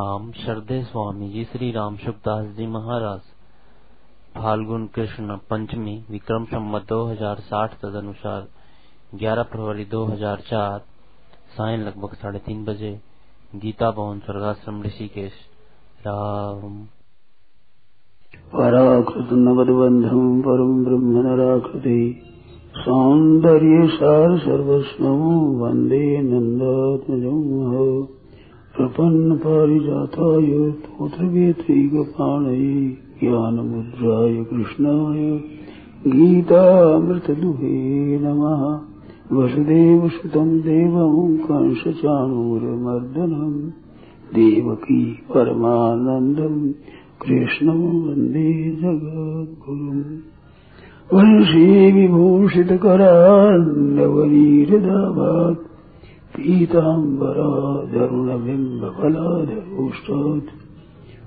राम श्रद्धे स्वामी जी श्री राम सुखदास जी महाराज। फाल्गुन कृष्ण पंचमी, विक्रम हज़ार साठ तदनुसार 11 फरवरी 2004 साय लगभग साढ़े तीन बजे, गीता भवन, स्वर्गाश्रम, ऋषिकेश। राम। पराकृत नवदबन्धम् परम् ब्रह्म नराकृति सौन्दर्यसार सर्वस्वम् वंदे नन्दात्मजम् प्रपन्नपारिजाताय तोत्रवेत्रैकपाणये ज्ञानमुद्राय कृष्णाय गीतामृतदुहे नमः। वसुदेवसुतं देवं कंसचाणूरमर्दनम् देवकी परमानन्दम् कृष्णं वंदे जगद्गुरुम्। वंशी विभूषितकरान्नवनीरदाभात् पीताम्बराधरुणबिम्बफलाधरोष्टात्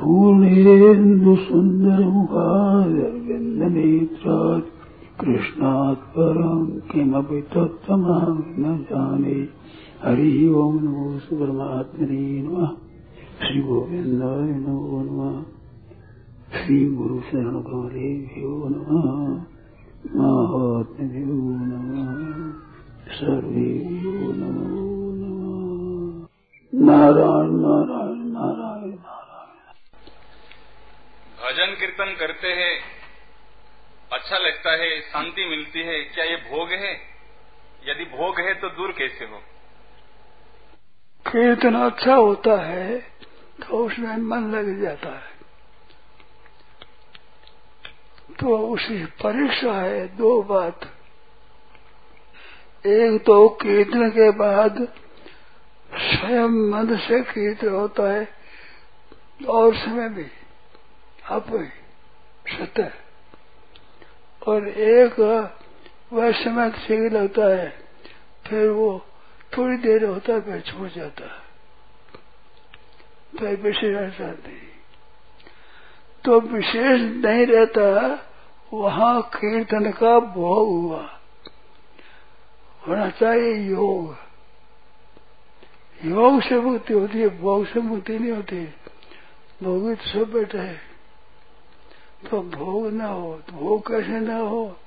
पूर्णेन्दुसुन्दरमुखादरविन्दनेत्रात्। कृष्णात् परम् किमपि तत्त्वमहं न जाने हरि ओम् नमो सुपरमात्मने नमः। श्रीगोविन्दाय नमो। नमः श्रीगुरुशरणकमलेभ्यो नमः। माहात्म्यभ्यो नमः। सर्वेभ्यो नमो। नारायण नारायण नारायण नारायण। भजन कीर्तन करते हैं अच्छा लगता है शांति मिलती है क्या ये भोग है? यदि भोग है तो दूर कैसे हो? कीर्तन अच्छा होता है तो उसमें मन लग जाता है। तो उसी परीक्षा है दो बात। एक तो कीर्तन के बाद स्वयं मन से कीर्तन होता है और समय भी आप सत्य और एक वह समय ठीक लगता है, फिर वो थोड़ी देर होता है, फिर छूट जाता है। फिर विशेष रहता नहीं तो विशेष नहीं रहता, वहाँ कीर्तन का भोग हुआ। होना चाहिए योग। योग से मुक्ति होती है भोग से मुक्ति नहीं होती भोग तो सब बैठे है। तो भोग ना हो तो भोग कैसे ना हो?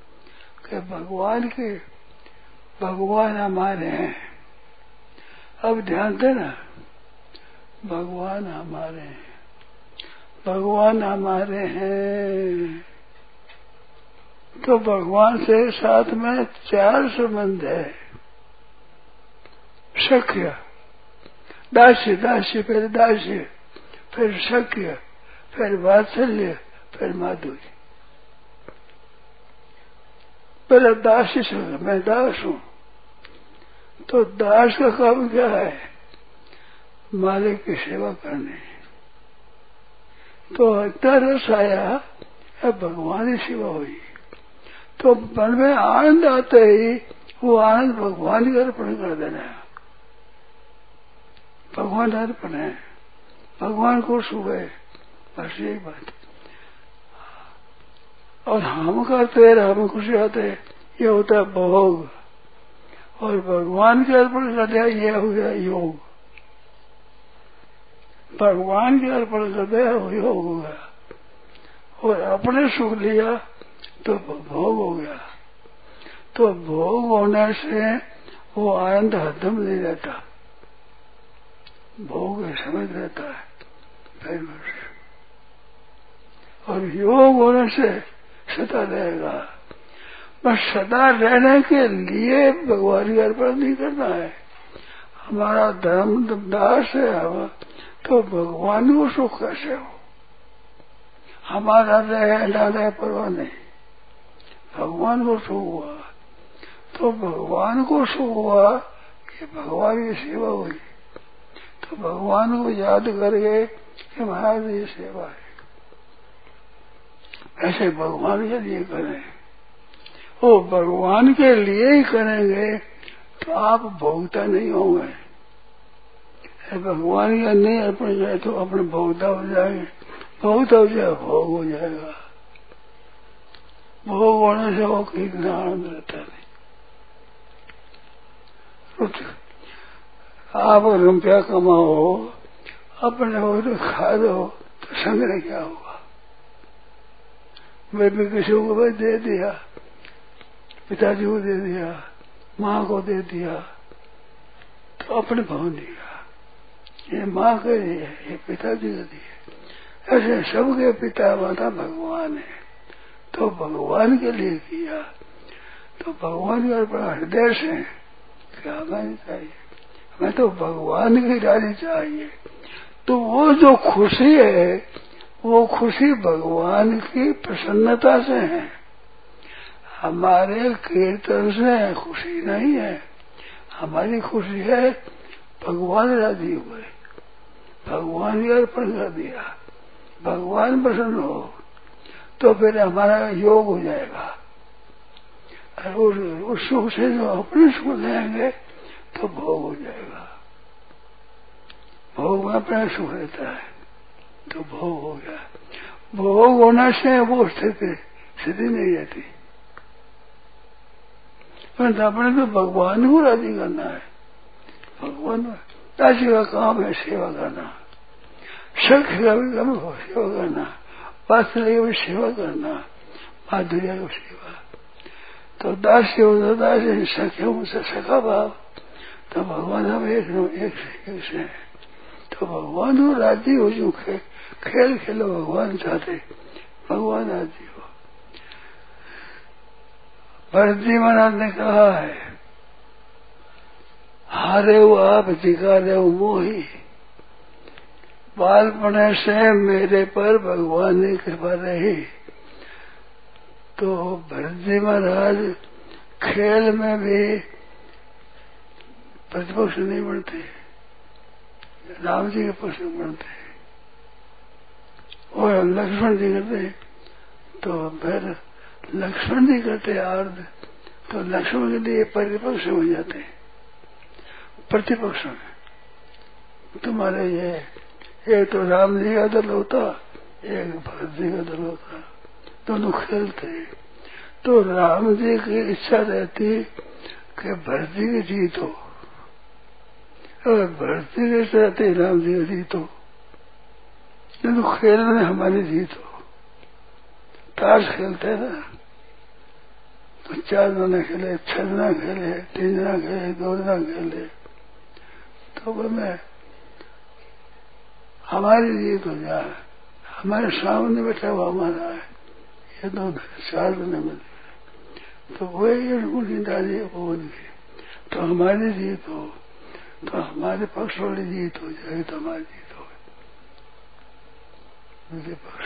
कि भगवान के, भगवान हमारे हैं। अब ध्यान देना भगवान हमारे हैं। भगवान हमारे हैं। तो भगवान से साथ में चार संबंध है। सख्य। दास्य दास्य फिर दास्य फिर सख्य फिर वात्सल्य फिर माधुर्य पहले दास्य से मैं दास हूँ तो दास का काम क्या है मालिक की सेवा करने तो तरस आया अब भगवान की सेवा हुई तो मन में आनंद आते ही वो आनंद भगवान ही अर्पण कर देना है भगवान अर्पण है, भगवान को सुबह बस यही बात और हम करते हैं, हम खुशी आते ये होता है भोग। और भगवान के अर्पण करते हैं ये हो गया योग। भगवान के अर्पण करते हैं, योग हो गया। और अपने सुख लिया तो भोग हो गया। तो भोग होने से वो आनंद हदम नहीं रहता। भोग समझ रहता है। और योग होने से सदा रहेगा। बस सदा रहने के लिए भगवान की अर्पण नहीं करना है। हमारा धर्म दास है हम तो भगवान को सुख कैसे हो? हमारा रहे ना रहे परवाह नहीं। भगवान को सुख हुआ। तो भगवान को सुख हुआ कि भगवान की सेवा हुई। तो भगवान को याद करके कि महाराज ये सेवा है। ऐसे भगवान के लिए करें। वो भगवान के लिए ही करेंगे तो आप भोगता नहीं होंगे। भगवान का नहीं अर्पण जाए तो अपने भोगता हो जाएँगे। भोगता हो जाए, भोग हो जाएगा। भोग होने से वो कितना आनंद रहता नहीं आप रुपया कमाओ, अपने हो तो खा दो तो संग्रह क्या होगा मैं भी किसी को भी दे दिया, पिताजी को दे दिया, माँ को दे दिया तो अपने भाव दिया ये माँ के लिए ये पिताजी के लिए ऐसे सबके पिता माता भगवान है। तो भगवान के लिए किया तो भगवान का बड़ा हृदय से क्या हमें चाहिए? हमें तो भगवान की राज़ी चाहिए। तो वो जो खुशी है, वो खुशी भगवान की प्रसन्नता से है। हमारे कीर्तन से खुशी नहीं है। हमारी खुशी है भगवान राज़ी हुए। भगवान ही अर्पण कर दिया। भगवान प्रसन्न हो तो फिर हमारा योग हो जाएगा। और उस सुख से जो अपने सुख लेंगे तो भोग हो जाएगा। भोग में अपना सुख रहता है तो भोग हो गया। भोग होने से वो स्थिति स्थिति नहीं रहती। परंतु अपने तो भगवान को राज़ी करना है। भगवान दासी का काम है सेवा करना। सख का काम सेवा करना, पात्र की भी सेवा करना, माधुर्य की सेवा। तो दास्य हो तो दास्य सख्य मुझसे सखा भाव। तो भगवान हम एक एक एक से तो भगवान हो राज़ी हो जो खे, खेल खेलो भगवान चाहते भगवान राज़ी हो। भरती महाराज ने कहा है हारे हो आप रहे हो मोही। बालपने से मेरे पर भगवान ने कृपा रही। तो भरत महाराज खेल में भी प्रतिपक्ष नहीं बनते। राम जी के पक्ष में बनते और लक्ष्मण जी करते तो फिर लक्ष्मण जी करते अर्ध तो लक्ष्मण के लिए परिपक्ष हो जाते प्रतिपक्ष में तुम्हारे ये एक तो राम जी का दल होता, एक भरत जी का दल होता, दोनों खेलते। तो राम जी की इच्छा रहती कि भरत जी की जीत हो। और भरत जी की इच्छा रहती राम जीत हो। तो खेल में हमारी जीत हो। ताश खेलते ना। तो चार जना खेले, छह जना खेले, तीन जना खेले, दो जना खेले। तो मैं, हमारी जीत हो जाए हमारे सामने बैठा हुआ हमारा है। ये तो चार दिन मिल तो वही उनकी दादी वो तो हमारी जीत हो। तो हमारे पक्ष वाली जीत हो जाए तो हमारी जीत हो उनके पक्ष।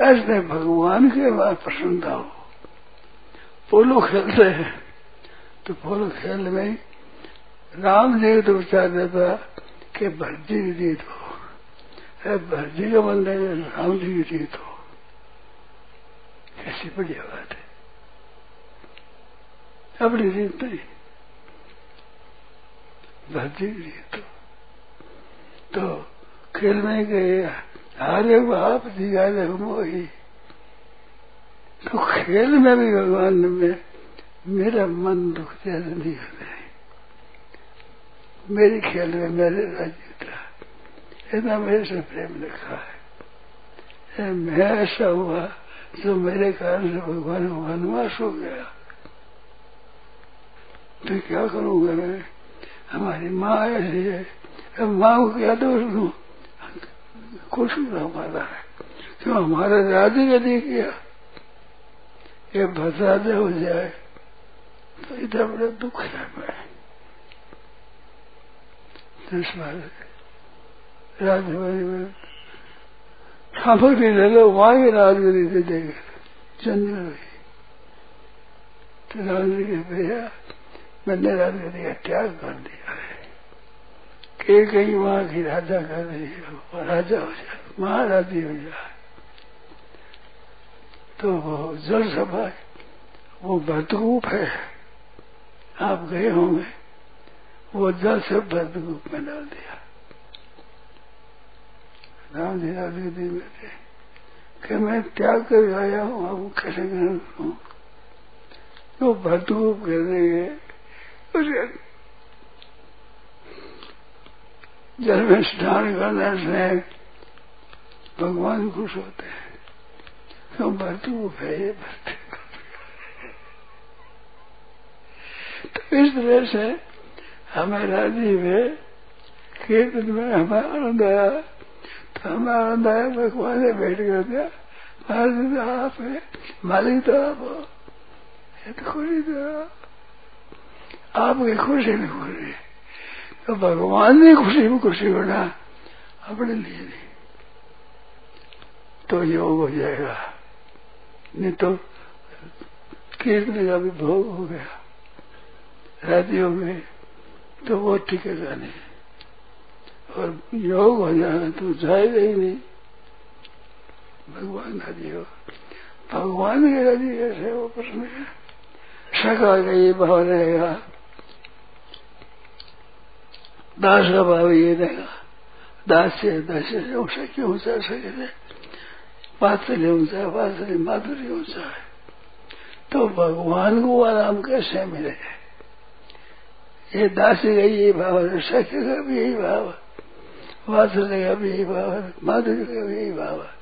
ऐसे भगवान के बाद प्रसन्नता हो। पोलो खेलते हैं। तो पोलो खेल में राम जी तो विचार देता कि भर्जी की जीत हो। भर्जी का बंदे राम जी की जीत हो। कैसी बढ़िया बात है। अपनी जीत नहीं। जीत हो तो खेल में गए। हारे बाप जिगाले मोही। तो खेल में भी भगवान में मेरा मन दुख ज़्यादा नहीं होता मेरी खेल में मेरे राज्य था इतना मेरे से प्रेम रखा है। मैं ऐसा हुआ जो मेरे कारण से भगवान वनवास हो गया। तो क्या करूँगा मैं? हमारी माँ ऐसी है। माँ को क्या दोष दू? कुछ हमारा है क्यों? हमारे राधे का नहीं किया। ये भसादे हो जाए तो इतना बड़े दुख है मैं राजभरी में सामग्री ले लो वहाँ की राजगिरी दे देंगे चंद्र तो राजगिरी भैया, मैंने राजगिरी का त्याग कर दिया। है कहीं वहाँ की राजा कर रही है राजा हो जाए महाराजी हो जाए तो वो जल सभा वो बदगूप है। आप गए होंगे, वो जल से बदगूप में डाल दिया। राम जी राजगिरी में थे कि मैं त्याग कर आया हूँ, अब कैसे ग्रहण करूँ तो बदगूप कर देंगे जल में स्नान करने से भगवान खुश होते हैं। तो भरतू है भरते। तो इस तरह से हमें राज़ी में कीर्तन में हमें आनंद आया। तो हमें आनंद आया, भगवान ने बैठ कर दिया मालिक तो आप है मालिक तो आप हो। ये तो खुशी तो आपकी खुशी में खुशी तो भगवान ने खुशी में खुशी होना अपने लिए नहीं। तो योग हो जाएगा। नहीं तो कीर्तन का भी भोग हो गया। रातियों में तो वो टिकेगा नहीं और योग हो जाना तो जाएगा ही नहीं। भगवान राज़ी हो। भगवान के राज़ी ऐसे वो प्रश्न है। सका ये भाव रहेगा। दास का भाव ये रहेगा दास से दास से ऊँचा क्यों ऊँचा सके पात्सल्य ऊँचा पात्सल्य माधुर्य ऊँचा है तो भगवान को आराम कैसे मिले? ये दासी का यही भाव है सख्य का भी यही भाव है का भी यही भाव है माधुर्य का भी यही भाव है।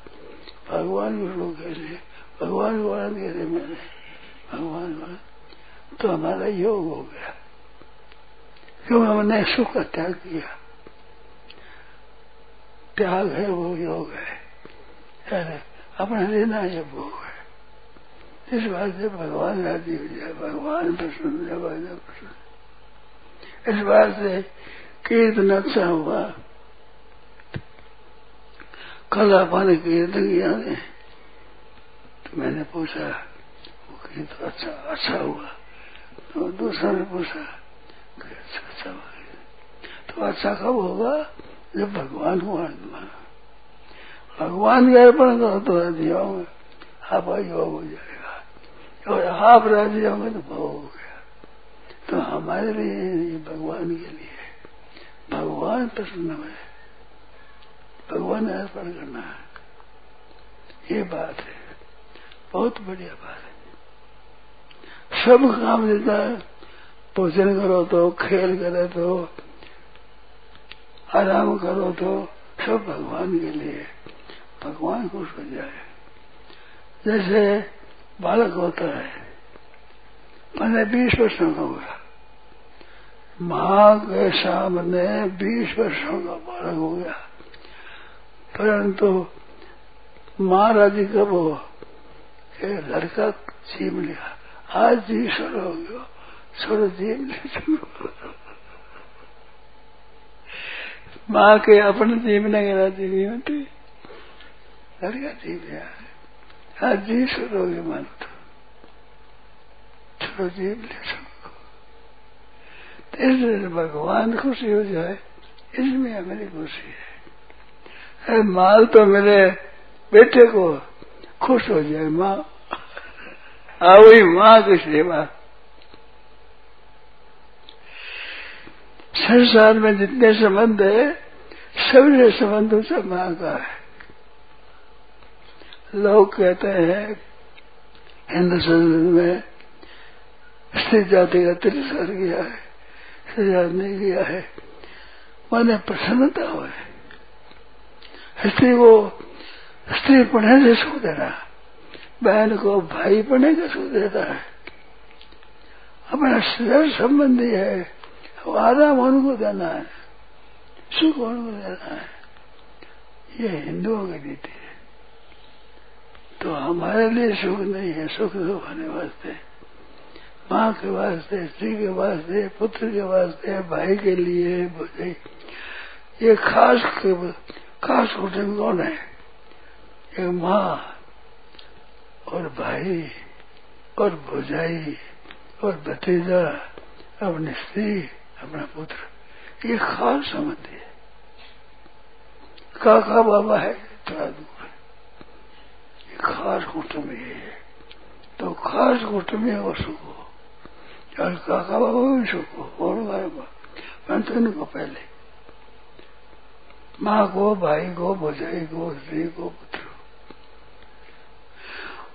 भगवान को लोग कैसे भगवान को आनंद कैसे मिले? भगवान तो हमारा योग हो गया। क्यों हमने सुख का त्याग किया? त्याग है वो, योग है। अपना लेना ये भोग है। इस बात से भगवान राज़ी हो जाए। भगवान प्रसन्न हो, भगवान प्रसन्न इस बात से कीर्तन अच्छा हुआ। कल आपने कीर्तन किया ने तो मैंने पूछा, वो कीर्तन अच्छा अच्छा हुआ? तो दूसरा ने पूछा अच्छा अच्छा हुआ तो अच्छा कब होगा? जब भगवान आनंद माना भगवान के अर्पण करो तो राज़ी होंगे। आपका योग हो जाएगा। और आप राज़ी होंगे तो भोग हो गया। तो हमारे लिए भगवान के लिए भगवान प्रसन्न है। भगवान अर्पण करना है। ये बात है। बहुत बढ़िया बात है। सब काम देता है। भोजन करो तो खेल करे तो आराम करो तो सब भगवान के लिए। भगवान खुश हो जाए। जैसे बालक होता है, मैंने बीस वर्षों का हुआ माँ के सामने बीस वर्षों का बालक हो गया। परंतु माँ राज़ी कब हो? लड़का छीम लिया। आज सर हो गया। लड़का जीव लिया। आज जी सर हो गया मान तो छोड़ो जीव ले सबको। इसलिए भगवान खुशी हो जाए, इसमें हमारी खुशी है। अरे माल तो मेरे बेटे को खुश हो जाए माँ। हाँ वही माँ की सेवा। संसार में जितने संबंध है सभी संबंधों से माँ का है। लोग कहते हैं, हिंदू संस्कृति में स्त्री जाति का तिरस्कार किया है, स्त्री नहीं किया है। मैंने प्रसन्नता हो स्त्री को, स्त्री पढ़ने से सुख देना, बहन को भाई पढ़ने का सुख देता है। अपना शरीर संबंधी है। आराम उनको देना है। सुख उनको देना है। ये हिंदुओं की रीति है। तो हमारे लिए सुख नहीं है, सुख दुख होने वास्ते माँ के वास्ते, स्त्री के वास्ते, पुत्र के वास्ते, भाई के लिए ये खास खास कुटुंब कौन है? एक माँ और भाई और भुजाई और भतीजा, अपनी स्त्री अपना पुत्र। ये खास संबंधी है। काका बाबा है थोड़ा दूर है। ये खास कुटुंब है। तो खास कुटुंब वो सुख। हो और काका बाबा भी सुख। हो और परंतु इनको पहले। माँ को, भाई को भुजाई को, स्त्री को, पुत्र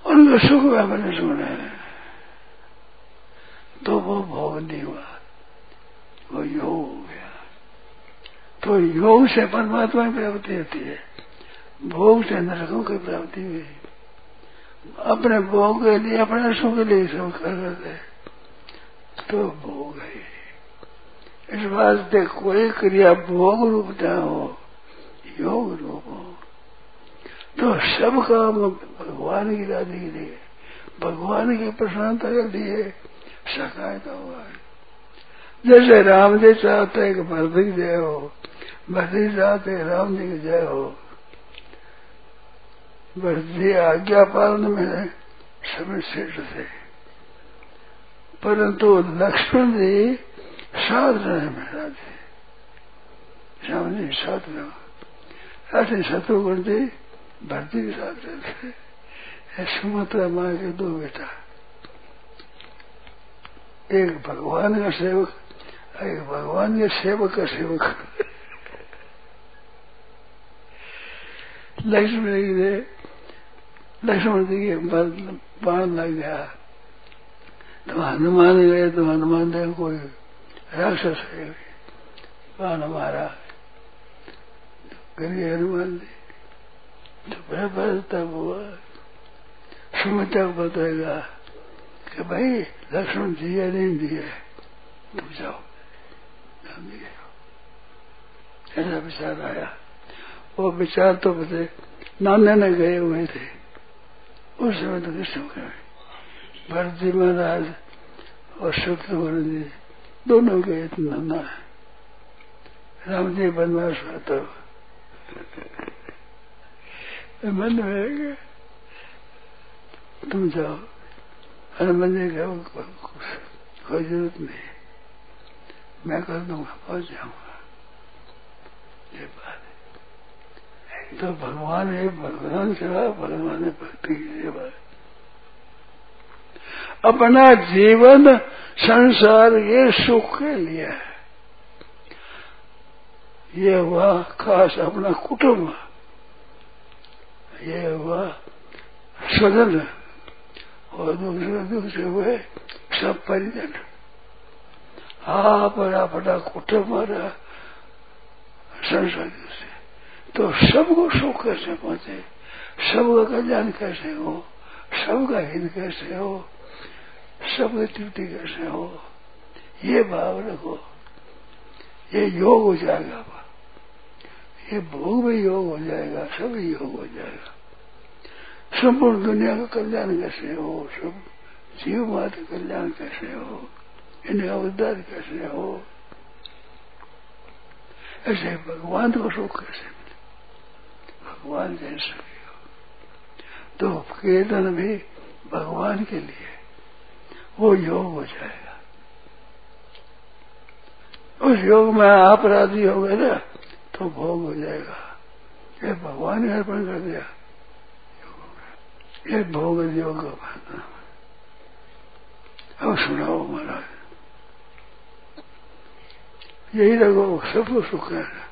उनका सुख में मैंने सुना है। तो वो भोग नहीं हुआ। वो योग हो गया। तो योग से परमात्मा की प्राप्ति होती है। भोग से नरकों की प्राप्ति हुई। अपने भोग के लिए, अपने सुख के लिए सब कर रहे तो भोग है। इस वास्ते कोई क्रिया भोग रूप न हो, योग रूप हो। तो सब काम भगवान की राधि के लिए, भगवान की प्रसन्नता के लिए सकायता हुआ है। जैसे राम जी चाहते हैं कि भरत जय हो भरत चाहते हैं राम जी की जय हो। भरत आज्ञा पालन में समय श्रेष्ठ थे। परंतु लक्ष्मण जी साथ रहे महाराज जी श्याम जी रहो ऐसे शत्रुघ्न जी भरती के साथ रहते सुमत्रा माँ के दो बेटा। एक भगवान का सेवक एक भगवान के सेवक का सेवक। लक्ष्मण जी ने, लक्ष्मण जी के बाण लग गया। तो हनुमान गए तो हनुमान देव कोई राक्षस है बाण हमारा करिए हनुमान जी तो बड़ा बड़ा तब हुआ। सुमित्रा को बताएगा कि भाई, लक्ष्मण जी या नहीं दिए तुम जाओ। ऐसा विचार आया। वो विचार तो बते नाने ने गए हुए थे। उस समय तो कृष्ण गए भरत जी महाराज और शत्रुघ्न जी दोनों गए तो नाना राम जी बनवास हुआ तो मन में तुम जाओ। हनुमान जी का कोई ज़रूरत नहीं। मैं कर दूँगा पहुँच जाऊँगा। ये बात है। तो भगवान है, भगवान सेवा भगवान है, भक्ति की सेवा अपना जीवन, संसार, ये सुख के लिए है। ये हुआ खास अपना कुटुंब। ये हुआ स्वजन। और दूसरे दूसरे हुए सब परिजन। आप अपना कुटुंब संसार से। तो सबको सुख कैसे पहुँचे? सबका कल्याण कैसे हो? सबका हित कैसे हो? सबकी तृप्ति कैसे हो? ये भाव रखो। ये योग हो जाएगा ये भोग भी योग हो जाएगा, सब योग हो जाएगा। संपूर्ण दुनिया का कल्याण कैसे हो? सब जीव मात्र कल्याण कैसे हो? इनका उद्धार कैसे हो ऐसे भगवान को सुख कैसे मिले भगवान जैसे हो तो कीर्तन भी भगवान के लिए वो योग हो जाएगा उस योग में आप राज़ी हो गए ना तो भोग हो जाएगा ये भगवान ने अर्पण कर दिया ये भोग योग का अब सुनाओ महाराज यही लगो सबको सुख है।